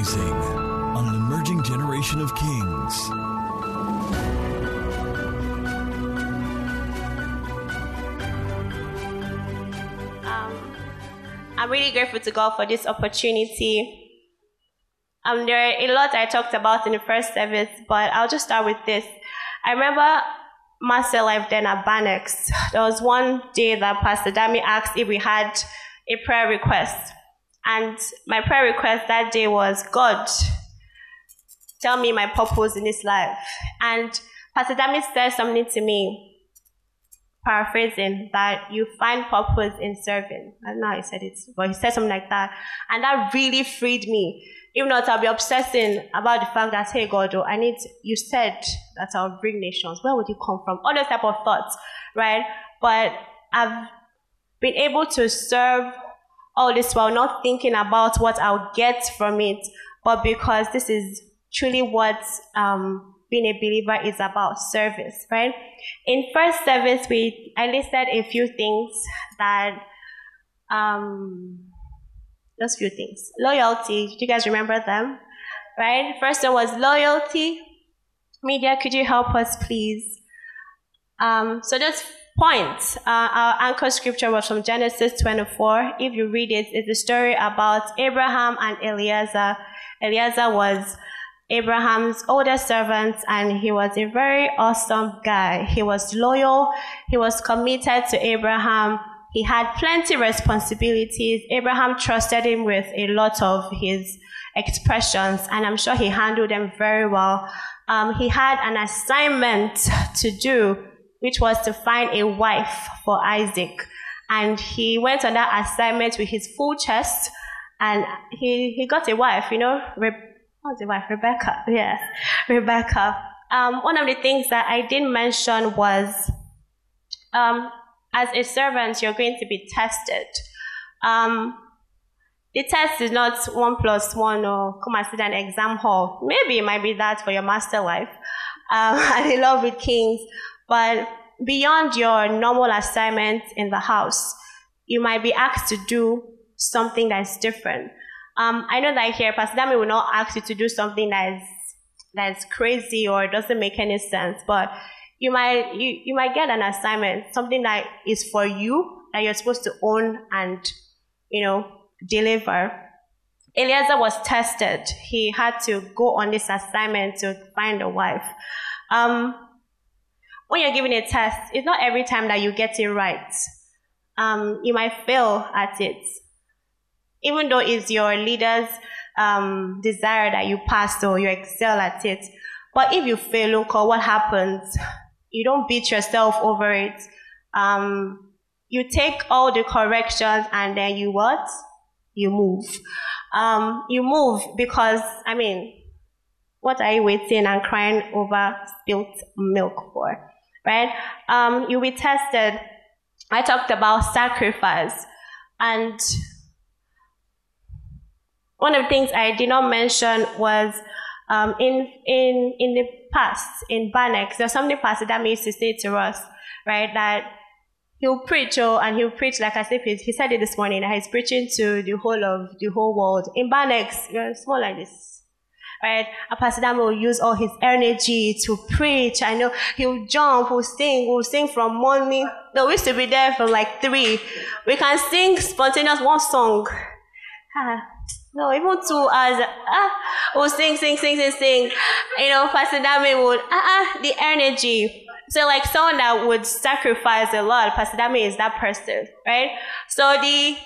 Rising on an emerging generation of kings. Um, I'm really grateful to God for this opportunity. Um, there are a lot I talked about in the first service, but I'll just start with this. I remember Master Life then at Banex. There was one day that Pastor Dami asked if we had a prayer request. And my prayer request that day was, God, tell me my purpose in this life. And Pastor Dami said something to me, paraphrasing, that you find purpose in serving. I don't know how he said it, but he said something like that. And that really freed me. If not, I'll be obsessing about the fact that, hey, God, oh, I need, you said that I'll bring nations. Where would you come from? All those type of thoughts, right? But I've been able to serve all this while not thinking about what I'll get from it, but because this is truly what um, being a believer is about service, right? In first service, we I listed a few things that um, those few things. Loyalty, do you guys remember them? Right? First one was loyalty. Media, could you help us, please? Um, so those points, uh, our anchor scripture was from Genesis 24. If you read it, it's a story about Abraham and Eliezer. Eliezer was Abraham's oldest servant, and he was a very awesome guy. He was loyal, he was committed to Abraham, he had plenty responsibilities. Abraham trusted him with a lot of his expressions, and I'm sure he handled them very well. Um, he had an assignment to do, which was to find a wife for Isaac. And he went on that assignment with his full chest, and he, he got a wife, you know, Re- what's the wife? Rebecca, yes, Rebecca. Um, one of the things that I didn't mention was um, as a servant, you're going to be tested. Um, the test is not one plus one or come and sit an exam hall. Maybe it might be that for your master life um, and in love with kings. But beyond your normal assignment in the house, you might be asked to do something that's different. Um, I know that here, Pastor Dami will not ask you to do something that's that's crazy or doesn't make any sense, but you might you, you might get an assignment, something that is for you that you're supposed to own and you know deliver. Eliezer was tested. He had to go on this assignment to find a wife. Um, when you're giving a test, it's not every time that you get it right. Um, you might fail at it, even though it's your leader's um, desire that you pass or you excel at it. But if you fail, look, what happens? you don't beat yourself over it. Um, you take all the corrections and then you what? You move. Um, you move because, I mean, what are you waiting and crying over spilt milk for? Right? Um, you'll be tested. I talked about sacrifice. And one of the things I did not mention was um, in, in, in the past, in Banex, there's something Pastor Dami used to say to us, right, that he'll preach, oh, and he'll preach like as if he said it this morning, that he's preaching to the whole of the whole world. In Banex, it's more like this, right? And Pastor Dami will use all his energy to preach. I know he'll jump, he'll sing, we'll sing from morning. No, we used to be there from like three. We can sing spontaneous one song. Ah, no, even two hours. Ah, we'll sing, sing, sing, sing, sing. You know, Pastor Dami would, ah, ah, the energy. So, like someone that would sacrifice a lot, Pastor Dami is that person, right? So, the,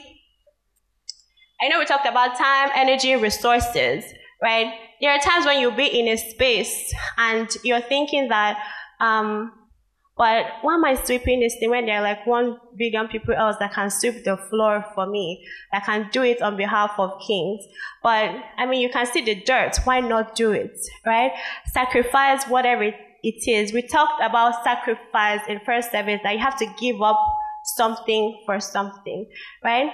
I know we talked about time, energy, resources, right? There are times when you'll be in a space and you're thinking that, um, but why am I sweeping this thing when there are like one billion people else that can sweep the floor for me, that can do it on behalf of kings? But I mean, you can see the dirt. Why not do it, right? Sacrifice whatever it, is. We talked about sacrifice in first service that you have to give up something for something, right?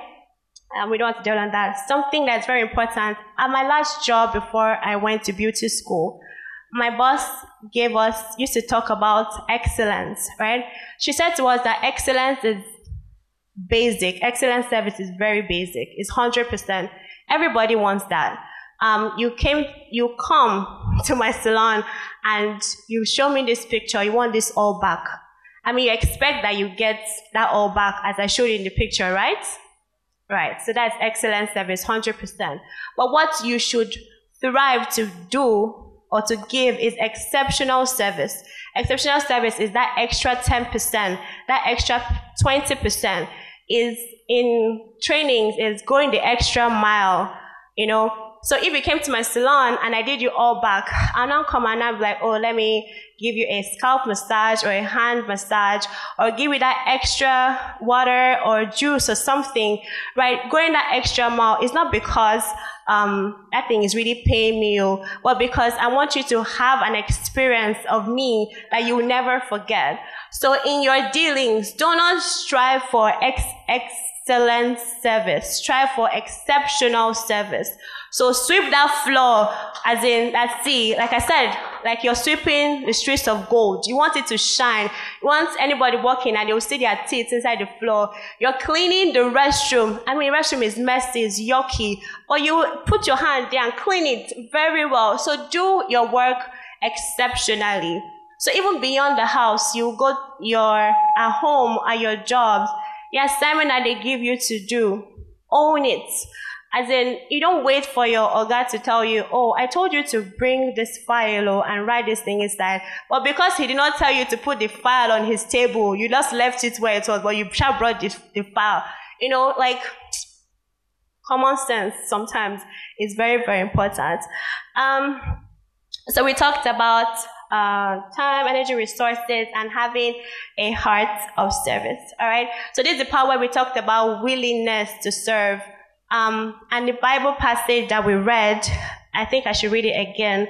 And we don't want to dwell on that. Something that's very important. At my last job before I went to beauty school, my boss gave us, used to talk about excellence, right? She said to us that excellence is basic. Excellent service is very basic. It's 100%. Everybody wants that. um, you came, you come to my salon and you show me this picture. You want this all back. I mean, you expect that you get that all back as I showed you in the picture, right? Right. So that's excellent service, 100%. But what you should thrive to do or to give is exceptional service. Exceptional service is that extra 10%, that extra 20% is in trainings, is going the extra mile, you know. So if you came to my salon and I did you all back, I'll now come and I'll be like, oh, let me give you a scalp massage or a hand massage or give you that extra water or juice or something, right? Going that extra mile is not because um, that thing is really paying me, but because I want you to have an experience of me that you will never forget. So in your dealings, do not strive for ex- excellent service. Strive for exceptional service. So sweep that floor, as in, let's see, like I said, like you're sweeping the streets of gold. You want it to shine. You want anybody walking and they'll see their teeth inside the floor. You're cleaning the restroom. I mean, restroom is messy, it's yucky. But you put your hand there and clean it very well. So do your work exceptionally. So even beyond the house, you go your at home at your jobs, the assignment that they give you to do, own it. As in, you don't wait for your Oga to tell you, oh, I told you to bring this file oh, and write this thing inside. But because he did not tell you to put the file on his table, you just left it where it was, but you shall brought the, the file. You know, like, common sense sometimes is very, very important. Um, so we talked about uh, time, energy, resources, and having a heart of service. All right. So this is the part where we talked about willingness to serve. Um, and the Bible passage that we read, I think I should read it again.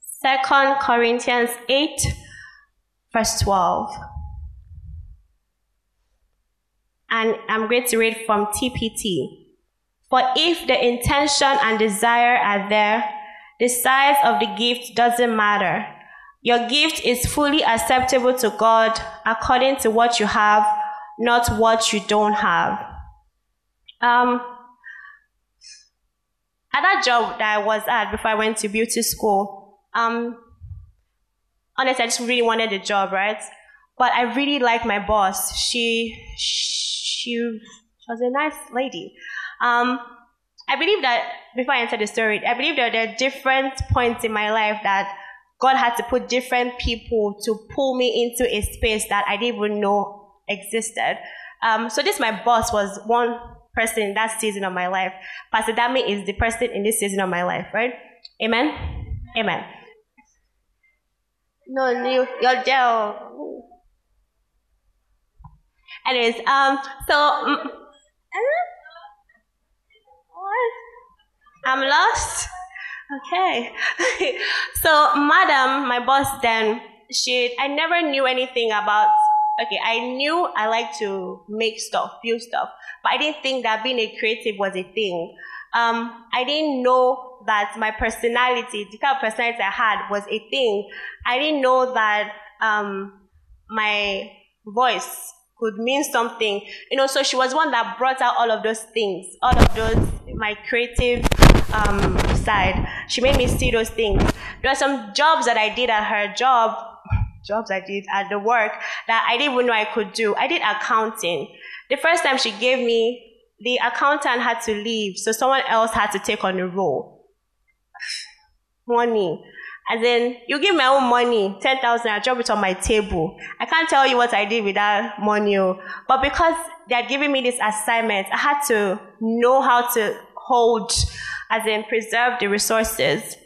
Second Corinthians 8, verse 12. And I'm going to read from TPT. For if the intention and desire are there, the size of the gift doesn't matter. Your gift is fully acceptable to God according to what you have, not what you don't have. Um, at that job that I was at before I went to beauty school, um, honestly, I just really wanted the job, right? But I really liked my boss. She, she, she was a nice lady. Um, I believe that before I enter the story, I believe that there are different points in my life that God had to put different people to pull me into a space that I didn't even know existed. Um, so this my boss was one person in that season of my life. Pastor Dami is the person in this season of my life, right? Amen. Amen. No, you, your gel. Anyways, um, so. Um, I'm lost. Okay. so, madam, my boss then, she, I never knew anything about, okay, I knew I like to make stuff, build stuff, but I didn't think that being a creative was a thing. Um, I didn't know that my personality, the kind of personality I had, was a thing. I didn't know that um, my voice could mean something. You know, so she was one that brought out all of those things, all of those, my creative um, side. She made me see those things. There are some jobs that I did at her job, jobs I did at the work that I didn't even know I could do. I did accounting. The first time she gave me, the accountant had to leave, so someone else had to take on the role. Money. And then you give my own money, 10,000, I drop it on my table. I can't tell you what I did with that money, oh. but because they had given me this assignment, I had to know how to hold as in preserve the resources.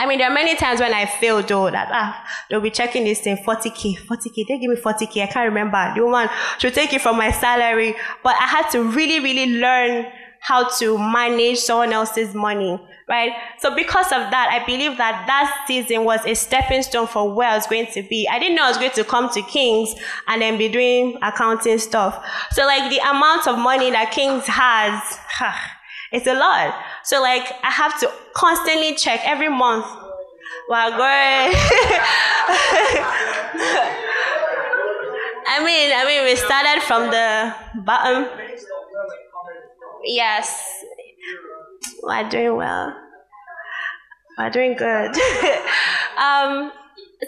I mean, there are many times when I feel though that ah, they'll be checking this thing 40k, 40k. They give me 40k. I can't remember. The woman should take it from my salary, but I had to really, really learn how to manage someone else's money, right? So because of that, I believe that that season was a stepping stone for where I was going to be. I didn't know I was going to come to Kings and then be doing accounting stuff. So like the amount of money that Kings has, it's a lot. So like I have to constantly check every month. Wow, great. I mean, I mean, we started from the bottom. Yes. we're doing well. We're doing good. um,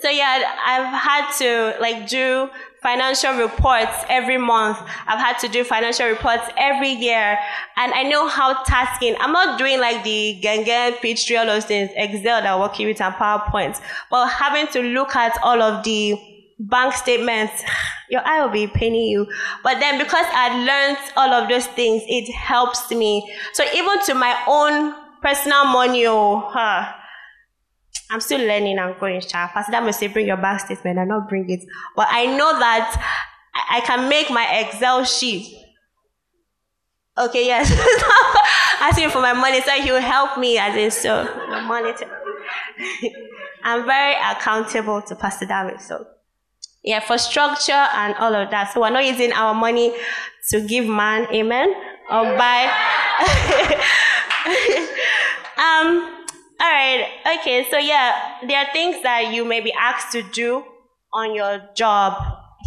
so yeah, I've had to like do financial reports every month. I've had to do financial reports every year. And I know how tasking, I'm not doing like the Gangan, Peachtree, all those things, Excel that working with and PowerPoint, but having to look at all of the bank statements, your eye will be paining you. But then because I learned all of those things, it helps me. So even to my own personal money, oh, huh, I'm still learning and growing, child. Pastor must say, bring your bank statement and not bring it. But I know that I can make my Excel sheet. Okay, yes. Asking for my money, so he'll help me as in so monitor. I'm very accountable to Pastor David, so yeah, for structure and all of that. So we're not using our money to give man, amen, or buy. um, all right. Okay. So yeah, there are things that you may be asked to do on your job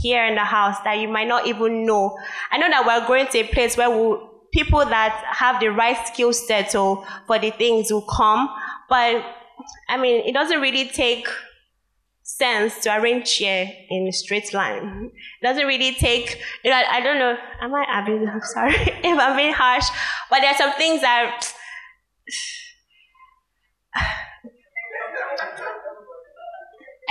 here in the house that you might not even know. I know that we're going to a place where we'll, people that have the right skill set so for the things will come, but I mean, it doesn't really take sense to arrange here in a straight line. It doesn't really take, you know, I don't know, am I, I'm sorry if I'm being harsh, but there are some things that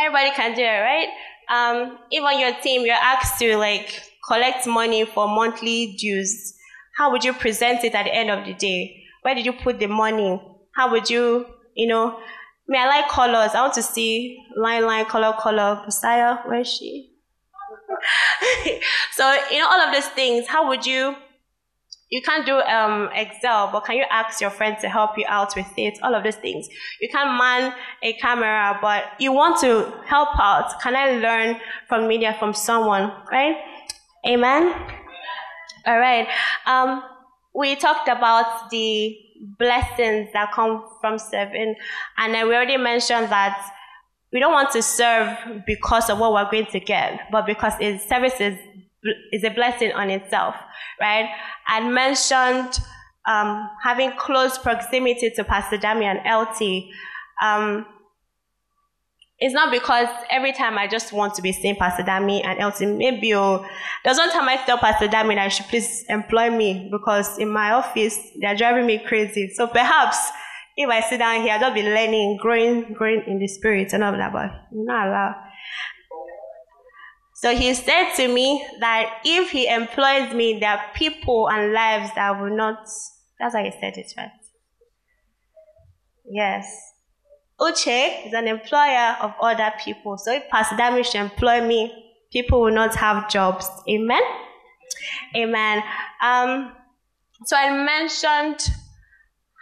Everybody can do it, right? Um, if on your team you're asked to like collect money for monthly dues, how would you present it at the end of the day? Where did you put the money? How would you, you know? I mean, I like colors. I want to see line, line, color, color. Messiah, where is she? so, you know, all of these things, how would you you can't do um, Excel, but can you ask your friend to help you out with it? All of those things. You can't man a camera, but you want to help out. Can I learn from media from someone? Right? Amen. All right. Um, we talked about the blessings that come from serving, and we already mentioned that we don't want to serve because of what we're going to get, but because it's service is, a blessing on itself, right? I mentioned um, having close proximity to Pastor Dami and LT. Um, it's not because every time I just want to be seeing Pastor Dami and LT. Maybe oh, there's one time I tell Pastor Dami that should please employ me because in my office they're driving me crazy. So perhaps if I sit down here, I'll be learning, growing, growing in the spirit and all that. But not allowed. So he said to me that if he employs me, there are people and lives that will not. That's how he said it, right? Yes. Uche is an employer of other people. So if Pastor Dami should employ me, people will not have jobs. Amen? Amen. Um, so I mentioned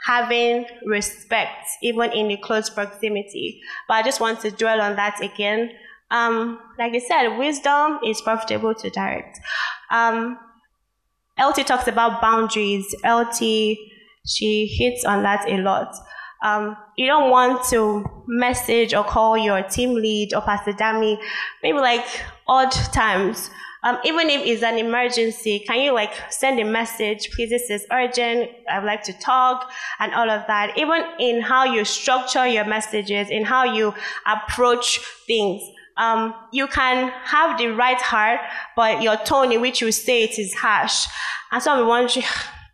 having respect, even in the close proximity. But I just want to dwell on that again um, like I said, wisdom is profitable to direct. Um, LT talks about boundaries. LT, she hits on that a lot. Um, you don't want to message or call your team lead or Pastor Dami maybe like odd times. Um, even if it's an emergency, can you like send a message? Please, this is urgent. I'd like to talk and all of that. Even in how you structure your messages, in how you approach things um, you can have the right heart, but your tone in which you say it is harsh. And so I'm wondering,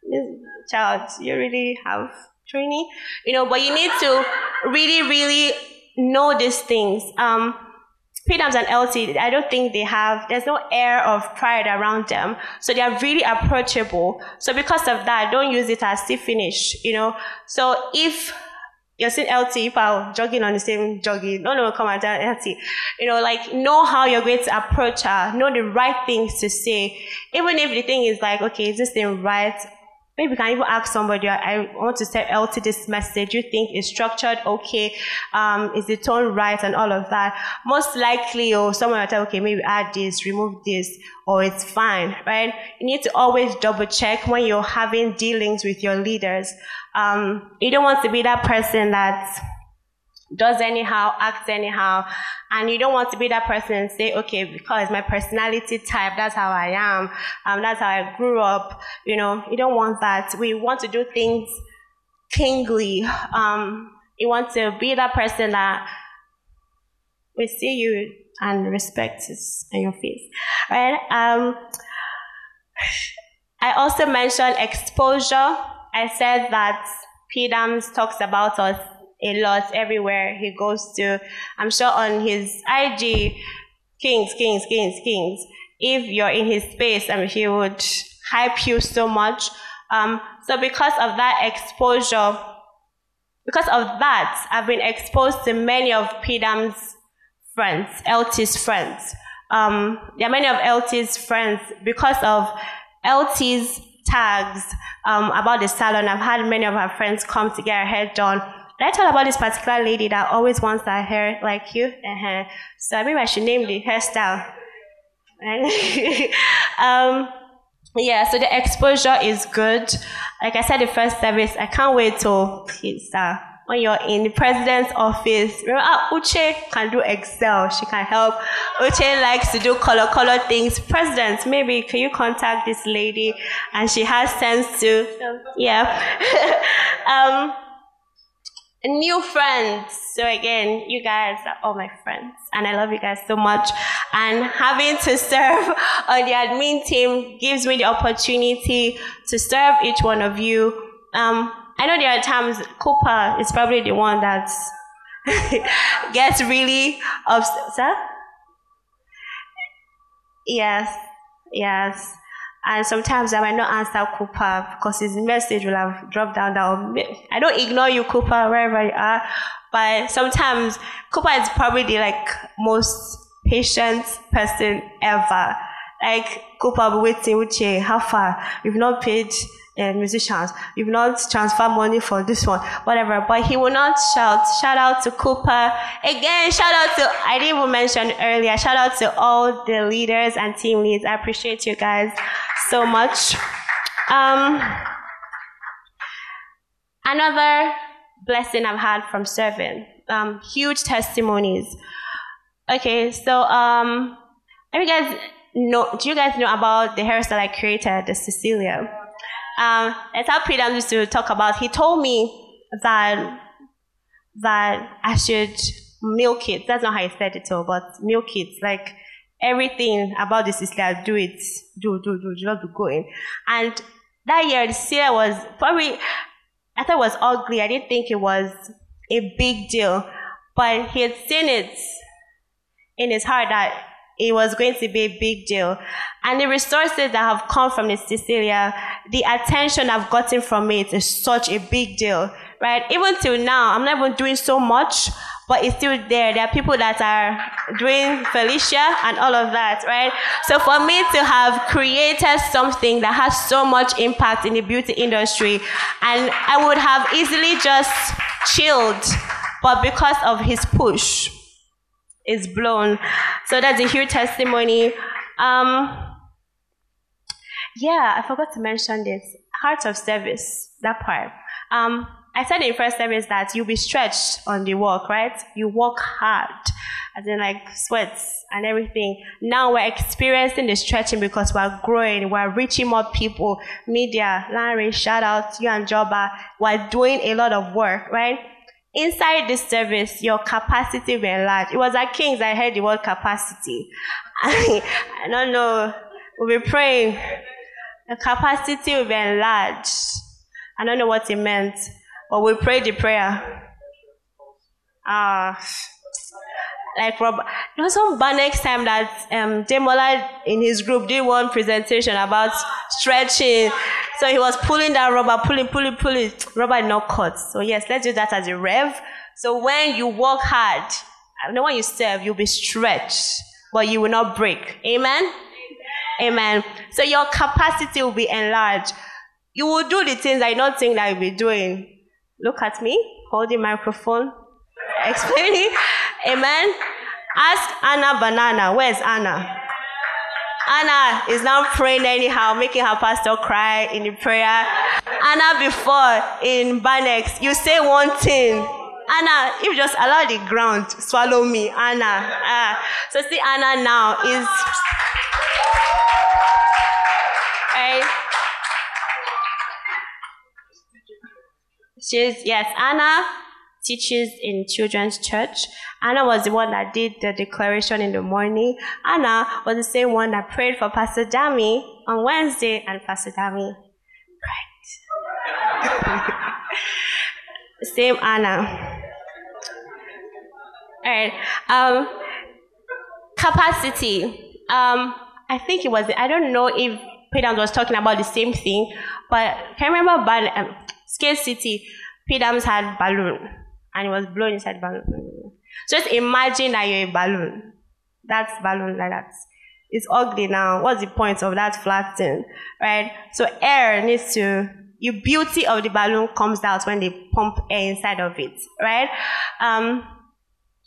child, you really have training? You know, but you need to really, really know these things. Um, PDAMs and LT, I don't think they have, there's no air of pride around them. So they are really approachable. So because of that, don't use it as the finish, you know. So if you're seeing LT while jogging on the same jogging. No, no, come on, LT. You know, like know how you're going to approach her, know the right things to say. Even if the thing is like, okay, is this thing right? Maybe you can even ask somebody, I want to send LT this message. You think it's structured okay? Um, is the tone right and all of that? Most likely, or someone will tell, okay, maybe add this, remove this, or it's fine, right? You need to always double check when you're having dealings with your leaders. Um, you don't want to be that person that does anyhow, acts anyhow, and you don't want to be that person and say, okay, because my personality type, that's how I am, um, that's how I grew up. You know, you don't want that. We want to do things kingly. Um, you want to be that person that we see you and respect is in your face, right? Um, I also mentioned exposure. I said that P. Dams talks about us a lot everywhere he goes to. I'm sure on his IG, Kings, Kings, Kings, Kings. If you're in his space, I mean, he would hype you so much. Um, so because of that exposure, because of that, I've been exposed to many of PDAM's friends, LT's friends. Um, there are many of LT's friends because of LT's tags um, about the salon. I've had many of our friends come to get her hair done. I tell about this particular lady that always wants her hair like you? Uh-huh. So maybe I should name the hairstyle. um, yeah, so the exposure is good. Like I said, the first service, I can't wait till please, uh, when you're in the president's office. Remember, ah, Uche can do Excel. She can help. Uche likes to do color, color things. President, maybe can you contact this lady? And she has sense to, yeah. um, new friends. So again, you guys are all my friends, and I love you guys so much. And having to serve on the admin team gives me the opportunity to serve each one of you. Um, I know there are times Cooper is probably the one that gets really upset. Yes, yes. And sometimes I might not answer Cooper because his message will have dropped down. Down. I don't ignore you, Cooper, wherever you are. But sometimes Cooper is probably the like most patient person ever. Like Cooper, waiting, Uche, how far? You've not paid uh, musicians. You've not transferred money for this one, whatever. But he will not shout. Shout out to Cooper. Again, shout out to, I didn't even mention earlier, shout out to all the leaders and team leads. I appreciate you guys so much. Um, another blessing I've had from serving, um, huge testimonies. Okay, so um, you guys know, do you guys know about the hairstyle I created, the Cecilia? Um, as our Peter used to talk about, he told me that that I should milk it. That's not how he said it, all, but milk it. Like everything about this is like do it, do, do, do, do not be going. And that year, the Syria was probably, I thought it was ugly. I didn't think it was a big deal. But he had seen it in his heart that it was going to be a big deal. And the resources that have come from the Cecilia, the attention I've gotten from it is such a big deal, right? Even till now, I'm not even doing so much, but it's still there. There are people that are doing Felicia and all of that, right? So for me to have created something that has so much impact in the beauty industry, and I would have easily just chilled, but because of his push, is blown. So that's a huge testimony. Um, yeah, I forgot to mention this. Heart of service, that part. Um, I said in first service that you'll be stretched on the walk, right? You work hard, as in like sweats and everything. Now we're experiencing the stretching because we're growing, we're reaching more people. Media, Larry, shout out, you and Joba, we're doing a lot of work, right? Inside this service, your capacity will enlarge. It was at Kings I heard the word capacity. I, I don't know. We'll be praying. The capacity will be enlarged. I don't know what it meant. But we prayed the prayer. Ah. Uh, like Rob, there was some next time that um, Demola in his group did one presentation about stretching. So he was pulling that rubber, pulling, pulling, pulling. Rubber not cut. So yes, let's do that as a rev. So when you work hard, I know when you serve, you'll be stretched, but you will not break. Amen? Amen. So your capacity will be enlarged. You will do the things I don't think that you'll be doing. Look at me, hold the microphone, explaining. Amen. Ask Anna Banana. Where's Anna? Anna is now praying anyhow, making her pastor cry in the prayer. Anna before in Banex, you say one thing. Anna, if you just allow the ground swallow me, Anna. Uh, so see, Anna now is. Right? She's, yes, Anna teaches in children's church. Anna was the one that did the declaration in the morning. Anna was the same one that prayed for Pastor Dami on Wednesday, and Pastor Dami cried. same Anna. All right. Um, capacity. Um, I think it was, I don't know if Peter was talking about the same thing, but can you remember um, City? Pedams had balloon and it was blown inside balloon. Just imagine that you're a balloon. That's balloon like that. It's ugly now. What's the point of that flat thing? Right? So air needs to the beauty of the balloon comes out when they pump air inside of it, right? Um,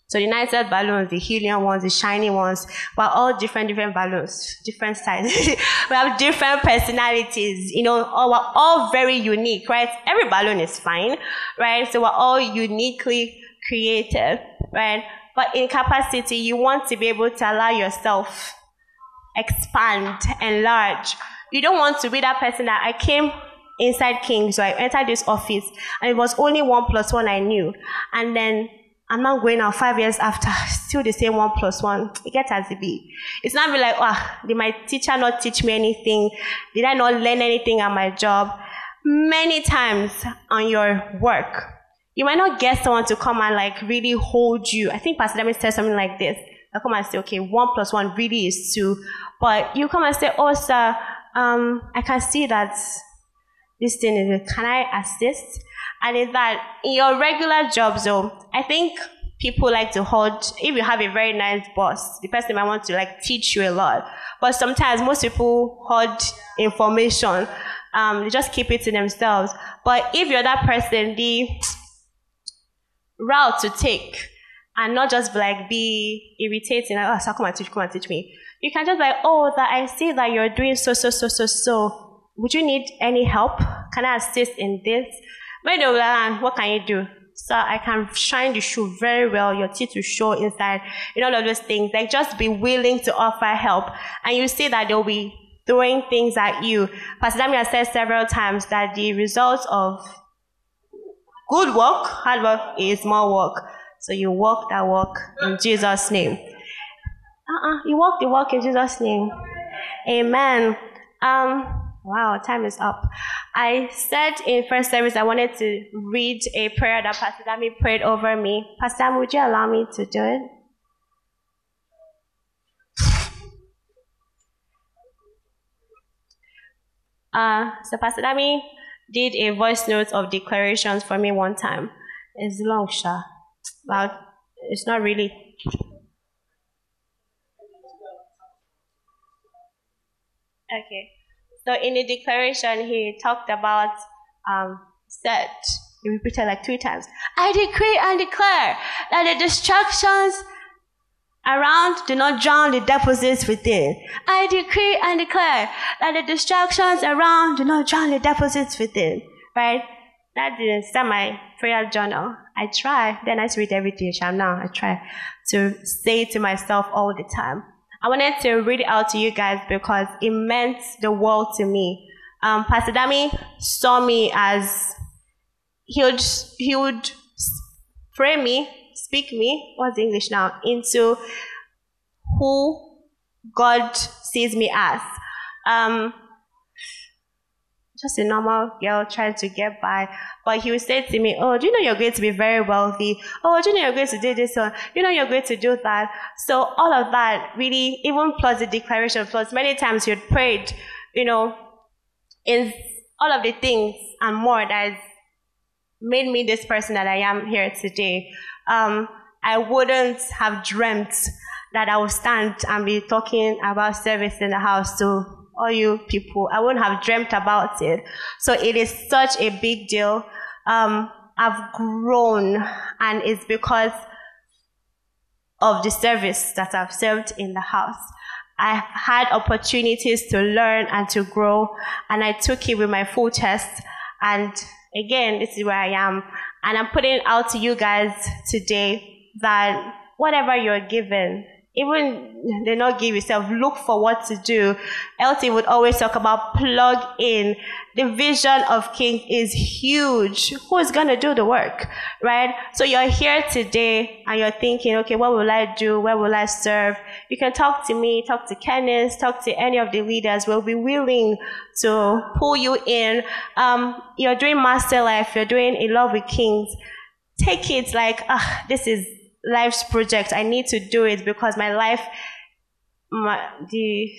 so the nicer balloons, the helium ones, the shiny ones, we're all different, different balloons, different sizes. we have different personalities, you know, all, we're all very unique, right? Every balloon is fine, right? So we're all uniquely created, right? But in capacity, you want to be able to allow yourself expand, enlarge. You don't want to be that person that I came inside King, so I entered this office, and it was only one plus one I knew. And then I'm not going out five years after, still the same one plus one. It gets as it be. It's not be like, ah, oh, did my teacher not teach me anything? Did I not learn anything at my job? Many times on your work, you might not get someone to come and like really hold you. I think Pastor Dami said something like this. I come and say, okay, one plus one really is two. But you come and say, oh, sir, um, I can see that this thing is, can I assist? And is that in your regular jobs, though, I think people like to hold, if you have a very nice boss, the person might want to like teach you a lot. But sometimes most people hold information, um, they just keep it to themselves. But if you're that person, the route to take, and not just like be irritating, like, oh, so come and teach, come and teach me. You can just like, oh, that I see that you're doing so, so, so, so, so. Would you need any help? Can I assist in this? When they will what can you do? So I can shine the shoe very well, your teeth will show inside, you know, all those things. Like just be willing to offer help. And you see that they'll be throwing things at you. Pastor Damia said several times that the results of good work, hard work is more work. So you walk that walk in Jesus' name. Uh-uh, you walk the walk in Jesus' name. Amen. Um, Wow, time is up. I said in first service I wanted to read a prayer that Pastor Dami prayed over me. Pastor Dami, would you allow me to do it? Uh, so Pastor Dami did a voice note of declarations for me one time. It's long, Sha. But it's not really. Okay. So in the declaration, he talked about um, set. He repeated like three times. I decree and declare that the distractions around do not drown the deposits within. I decree and declare that the distractions around do not drown the deposits within. Right? That didn't start my prayer journal. I try. Then I read everything. Now I try to say to myself all the time. I wanted to read it out to you guys because it meant the world to me. Um, Pastor Dami saw me as he would he would pray me, speak me, what's English now, into who God sees me as. Um, just a normal girl trying to get by. But he would say to me, Oh, do you know you're going to be very wealthy? Oh, do you know you're going to do this one? You know you're going to do that. So all of that really, even plus the declaration, plus many times you had prayed, you know, in all of the things and more that made me this person that I am here today. Um, I wouldn't have dreamt that I would stand and be talking about service in the house to all you people. I wouldn't have dreamt about it. So it is such a big deal. Um, I've grown, and it's because of the service that I've served in the house. I've had opportunities to learn and to grow, and I took it with my full chest. And again, this is where I am. And I'm putting out to you guys today that whatever you're given, even they not give yourself, look for what to do. LT would always talk about plug in. The vision of King is huge. Who is going to do the work, right? So you're here today and you're thinking, okay, what will I do? Where will I serve? You can talk to me, talk to Kenneth, talk to any of the leaders. We'll be willing to pull you in. Um, you're doing master life. You're doing in love with Kings. Take it like, ah, this is life's project. I need to do it because my life, my, the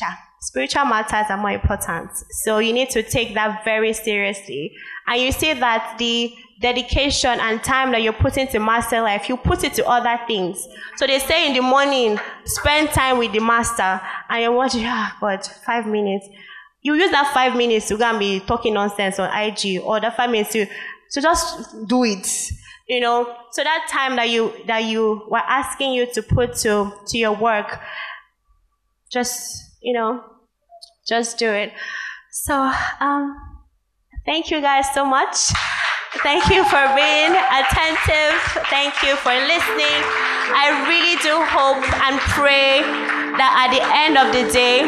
yeah, spiritual matters are more important. So you need to take that very seriously. And you see that the dedication and time that you're putting to master life, you put it to other things. So they say in the morning, spend time with the master, and you're watching, ah, God, five minutes. You use that five minutes to go and be talking nonsense on IG, or that five minutes to so just do it. You know, so that time that you that you were asking you to put to to your work, just you know, just do it. So um, thank you guys so much. Thank you for being attentive. Thank you for listening. I really do hope and pray that at the end of the day,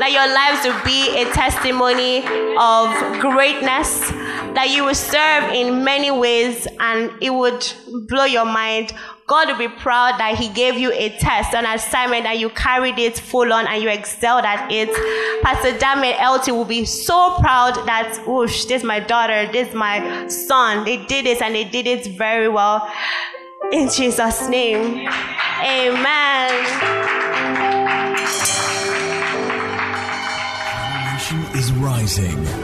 that your lives will be a testimony of greatness that you will serve in many ways and it would blow your mind. God will be proud that He gave you a test, an assignment, and you carried it full on and you excelled at it. Pastor Damien LT will be so proud that, whoosh, this is my daughter, this is my son. They did this and they did it very well. In Jesus' name, amen. is rising